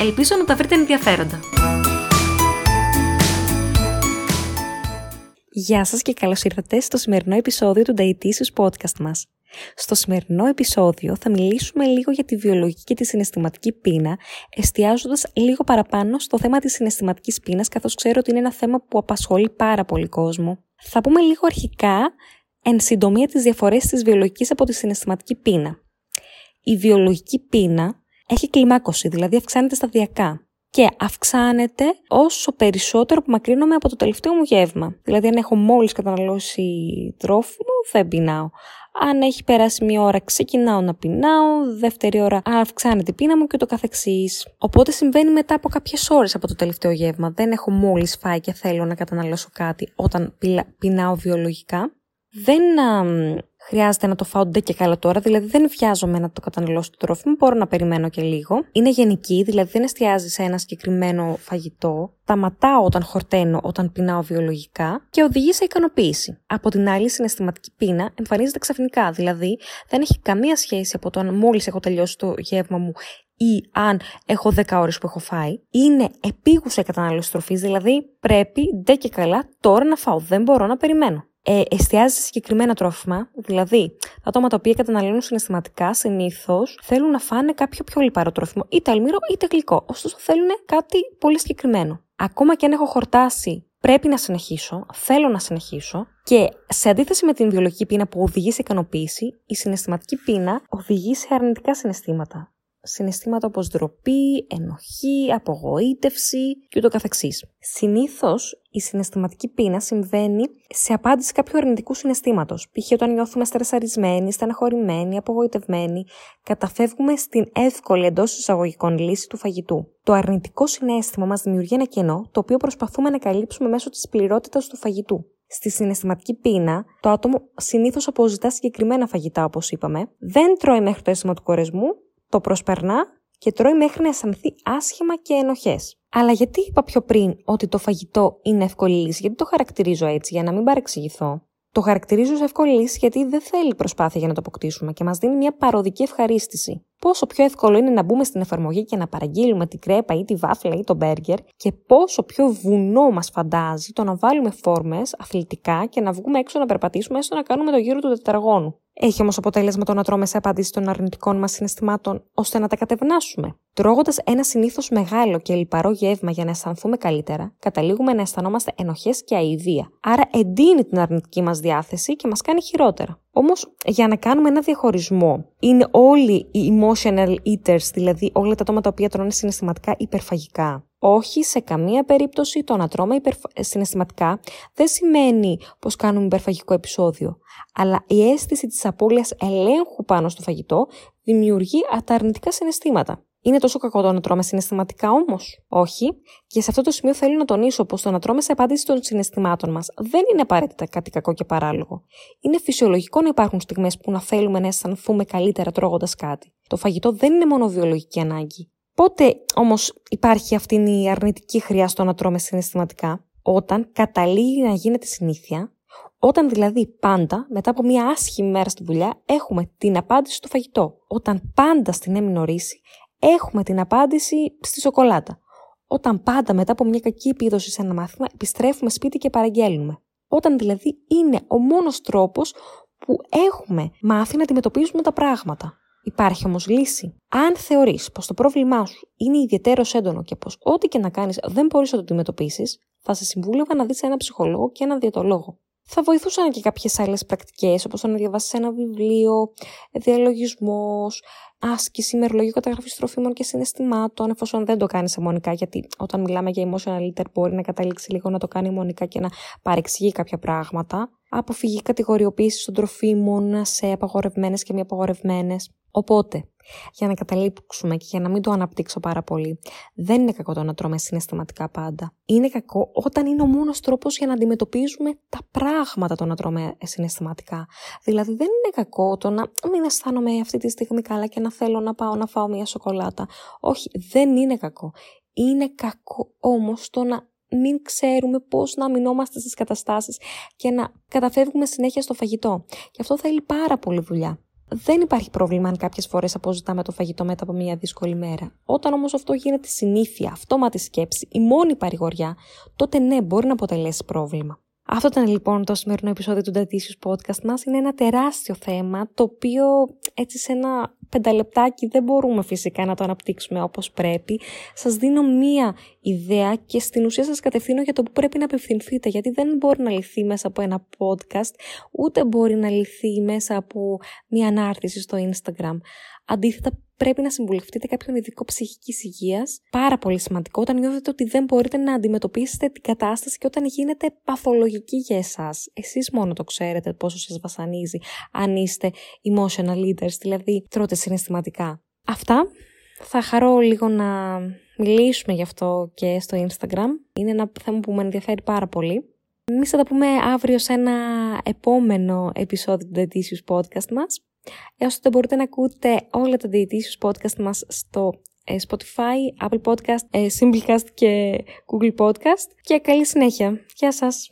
Ελπίζω να τα βρείτε ενδιαφέροντα. Γεια σας και καλώς ήρθατε στο σημερινό επεισόδιο του Dietitious Podcast μας. Στο σημερινό επεισόδιο θα μιλήσουμε λίγο για τη βιολογική και τη συναισθηματική πείνα, εστιάζοντας λίγο παραπάνω στο θέμα της συναισθηματικής πείνας, καθώς ξέρω ότι είναι ένα θέμα που απασχολεί πάρα πολύ κόσμο. Θα πούμε λίγο αρχικά, εν συντομία, τις διαφορές της βιολογικής από τη συναισθηματική πείνα. Η βιολογική πείνα έχει κλιμάκωση, δηλαδή αυξάνεται σταδιακά. Και αυξάνεται όσο περισσότερο απομακρύνομαι από το τελευταίο μου γεύμα. Δηλαδή, αν έχω μόλις καταναλώσει τρόφιμο, δεν πεινάω. Αν έχει περάσει μία ώρα, ξεκινάω να πεινάω. Δεύτερη ώρα, αυξάνεται η πείνα μου και το καθεξής. Οπότε συμβαίνει μετά από κάποιες ώρες από το τελευταίο γεύμα. Δεν έχω μόλις φάει και θέλω να καταναλώσω κάτι όταν πεινάω βιολογικά. Δεν χρειάζεται να το φάω ντε και καλά τώρα, δηλαδή δεν βιάζομαι να το καταναλώσω το τρόφιμο, μπορώ να περιμένω και λίγο. Είναι γενική, δηλαδή δεν εστιάζει σε ένα συγκεκριμένο φαγητό. Σταματάω όταν χορταίνω, όταν πεινάω βιολογικά και οδηγεί σε ικανοποίηση. Από την άλλη, η συναισθηματική πείνα εμφανίζεται ξαφνικά, δηλαδή δεν έχει καμία σχέση από το αν μόλις έχω τελειώσει το γεύμα μου ή αν έχω 10 ώρες που έχω φάει, είναι επίγουσα η κατανάλωση τροφής, δηλαδή πρέπει ντε και καλά τώρα να φάω, δεν μπορώ να περιμένω ε, εστιάζει σε συγκεκριμένα τρόφιμα. Δηλαδή, τα άτομα τα οποία καταναλώνουν συναισθηματικά συνήθως θέλουν να φάνε κάποιο πιο λιπαρό τρόφιμο, είτε αλμύρο είτε γλυκό. Ωστόσο, θέλουν κάτι πολύ συγκεκριμένο. Ακόμα και αν έχω χορτάσει, πρέπει να συνεχίσω, θέλω να συνεχίσω. Και σε αντίθεση με την βιολογική πείνα που οδηγεί σε ικανοποίηση, η συναισθηματική πείνα οδηγεί σε αρνητικά συναισθήματα συναισθήματα όπως ντροπή, ενοχή, απογοήτευση και ούτω καθεξής. Συνήθως η συναισθηματική πείνα συμβαίνει σε απάντηση κάποιου αρνητικού συναισθήματος. Π.χ. όταν νιώθουμε στρεσαρισμένοι, στεναχωρημένοι, απογοητευμένοι, καταφεύγουμε στην εύκολη εντός εισαγωγικών λύση του φαγητού. Το αρνητικό συνέστημα μας δημιουργεί ένα κενό, το οποίο προσπαθούμε να καλύψουμε μέσω της πληρότητας του φαγητού. Στη συναισθηματική πείνα, το άτομο συνήθως αποζητά συγκεκριμένα φαγητά, όπως είπαμε, δεν τρώει μέχρι το αίσθημα του κορεσμού το προσπερνά και τρώει μέχρι να αισθανθεί άσχημα και ενοχές. Αλλά γιατί είπα πιο πριν ότι το φαγητό είναι εύκολη λύση, γιατί το χαρακτηρίζω έτσι, για να μην παρεξηγηθώ. Το χαρακτηρίζω ως εύκολη λύση γιατί δεν θέλει προσπάθεια για να το αποκτήσουμε και μας δίνει μια παροδική ευχαρίστηση. Πόσο πιο εύκολο είναι να μπούμε στην εφαρμογή και να παραγγείλουμε την κρέπα ή τη βάφλα ή το μπέργκερ και πόσο πιο βουνό μας φαντάζει το να βάλουμε φόρμες αθλητικά και να βγούμε έξω να περπατήσουμε έστω να κάνουμε το γύρο του τετραγώνου. Έχει όμως αποτέλεσμα το να τρώμε σε απάντηση των αρνητικών μας συναισθημάτων ώστε να τα κατευνάσουμε. Τρώγοντας ένα συνήθως μεγάλο και λιπαρό γεύμα για να αισθανθούμε καλύτερα, καταλήγουμε να αισθανόμαστε ενοχές και αηδία. Άρα εντείνει την αρνητική μας διάθεση και μας κάνει χειρότερα. Όμως, για να κάνουμε ένα διαχωρισμό, είναι όλοι οι emotional eaters, δηλαδή όλα τα άτομα τα οποία τρώνε συναισθηματικά υπερφαγικά. Όχι σε καμία περίπτωση το να τρώμε υπερφα... συναισθηματικά δεν σημαίνει πως κάνουμε υπερφαγικό επεισόδιο. Αλλά η αίσθηση της απώλειας ελέγχου πάνω στο φαγητό δημιουργεί αταρνητικά συναισθήματα. Είναι τόσο κακό το να τρώμε συναισθηματικά όμως; Όχι. Και σε αυτό το σημείο θέλω να τονίσω πως το να τρώμε σε απάντηση των συναισθημάτων μας δεν είναι απαραίτητα κάτι κακό και παράλογο. Είναι φυσιολογικό να υπάρχουν στιγμές που να θέλουμε να αισθανθούμε καλύτερα τρώγοντας κάτι. Το φαγητό δεν είναι μόνο βιολογική ανάγκη. Πότε όμως υπάρχει αυτή η αρνητική χρειά στο να τρώμε συναισθηματικά, όταν καταλήγει να γίνεται συνήθεια, όταν δηλαδή πάντα, μετά από μια άσχημη μέρα στη δουλειά, έχουμε την απάντηση στο φαγητό. Όταν πάντα στην έμεινο ρίση έχουμε την απάντηση στη σοκολάτα. Όταν πάντα μετά από μια κακή επίδοση σε ένα μάθημα επιστρέφουμε σπίτι και παραγγέλνουμε. Όταν δηλαδή είναι ο μόνος τρόπος που έχουμε μάθει να αντιμετωπίζουμε τα πράγματα. Υπάρχει όμως λύση. Αν θεωρείς πως το πρόβλημά σου είναι ιδιαίτερος έντονο και πως ό,τι και να κάνεις δεν μπορείς να το αντιμετωπίσεις, θα σε συμβούλευα να δεις ένα ψυχολόγο και ένα διαιτολόγο. Θα βοηθούσαν και κάποιες άλλες πρακτικές, όπως το να διαβάσεις ένα βιβλίο, διαλογισμός, άσκηση, ημερολόγιο καταγραφής τροφίμων και συναισθημάτων, εφόσον δεν το κάνεις αιμονικά, γιατί όταν μιλάμε για emotional eater μπορεί να καταλήξει λίγο να το κάνει αιμονικά και να παρεξηγεί κάποια πράγματα. Αποφυγή κατηγοριοποίησης των τροφίμων σε απαγορευμένες και μη απαγορευμένες. Οπότε, Για να καταλήξουμε και για να μην το αναπτύξω πάρα πολύ. Δεν είναι κακό το να τρώμε συναισθηματικά πάντα. Είναι κακό όταν είναι ο μόνος τρόπος για να αντιμετωπίζουμε τα πράγματα το να τρώμε συναισθηματικά. Δηλαδή δεν είναι κακό το να μην αισθάνομαι αυτή τη στιγμή καλά και να θέλω να πάω να φάω μια σοκολάτα. Όχι, δεν είναι κακό. Είναι κακό όμως το να μην ξέρουμε πώς να αμυνόμαστε στις καταστάσεις και να καταφεύγουμε συνέχεια στο φαγητό. Και αυτό θέλει πάρα πολύ δουλειά. Δεν υπάρχει πρόβλημα αν κάποιες φορές αποζητάμε το φαγητό μετά από μια δύσκολη μέρα. Όταν όμως αυτό γίνεται συνήθεια, αυτόματη σκέψη, η μόνη παρηγοριά, τότε ναι, μπορεί να αποτελέσει πρόβλημα. Αυτό ήταν λοιπόν το σημερινό επεισόδιο του Datisius Podcast μας. Είναι ένα τεράστιο θέμα, το οποίο έτσι σε ένα πενταλεπτάκι δεν μπορούμε φυσικά να το αναπτύξουμε όπως πρέπει. Σας δίνω μία ιδέα και στην ουσία σας κατευθύνω για το που πρέπει να απευθυνθείτε, γιατί δεν μπορεί να λυθεί μέσα από ένα podcast, ούτε μπορεί να λυθεί μέσα από μία ανάρτηση στο Instagram. Αντίθετα, πρέπει να συμβουλευτείτε κάποιον ειδικό ψυχικής υγείας. Πάρα πολύ σημαντικό όταν νιώθετε ότι δεν μπορείτε να αντιμετωπίσετε την κατάσταση και όταν γίνεται παθολογική για εσάς. Εσείς μόνο το ξέρετε πόσο σας βασανίζει αν είστε emotional leaders, δηλαδή τρώτε συναισθηματικά. Αυτά. Θα χαρώ λίγο να μιλήσουμε γι' αυτό και στο Instagram. Είναι ένα θέμα που με ενδιαφέρει πάρα πολύ. Εμείς θα τα πούμε αύριο σε ένα επόμενο επεισόδιο του Detitious Podcast μας. Έως τότε μπορείτε να ακούτε όλα τα Dietitious podcast μας στο ε, Spotify, Apple Podcast, ε, Simplecast και Google Podcast και καλή συνέχεια. Γεια σας!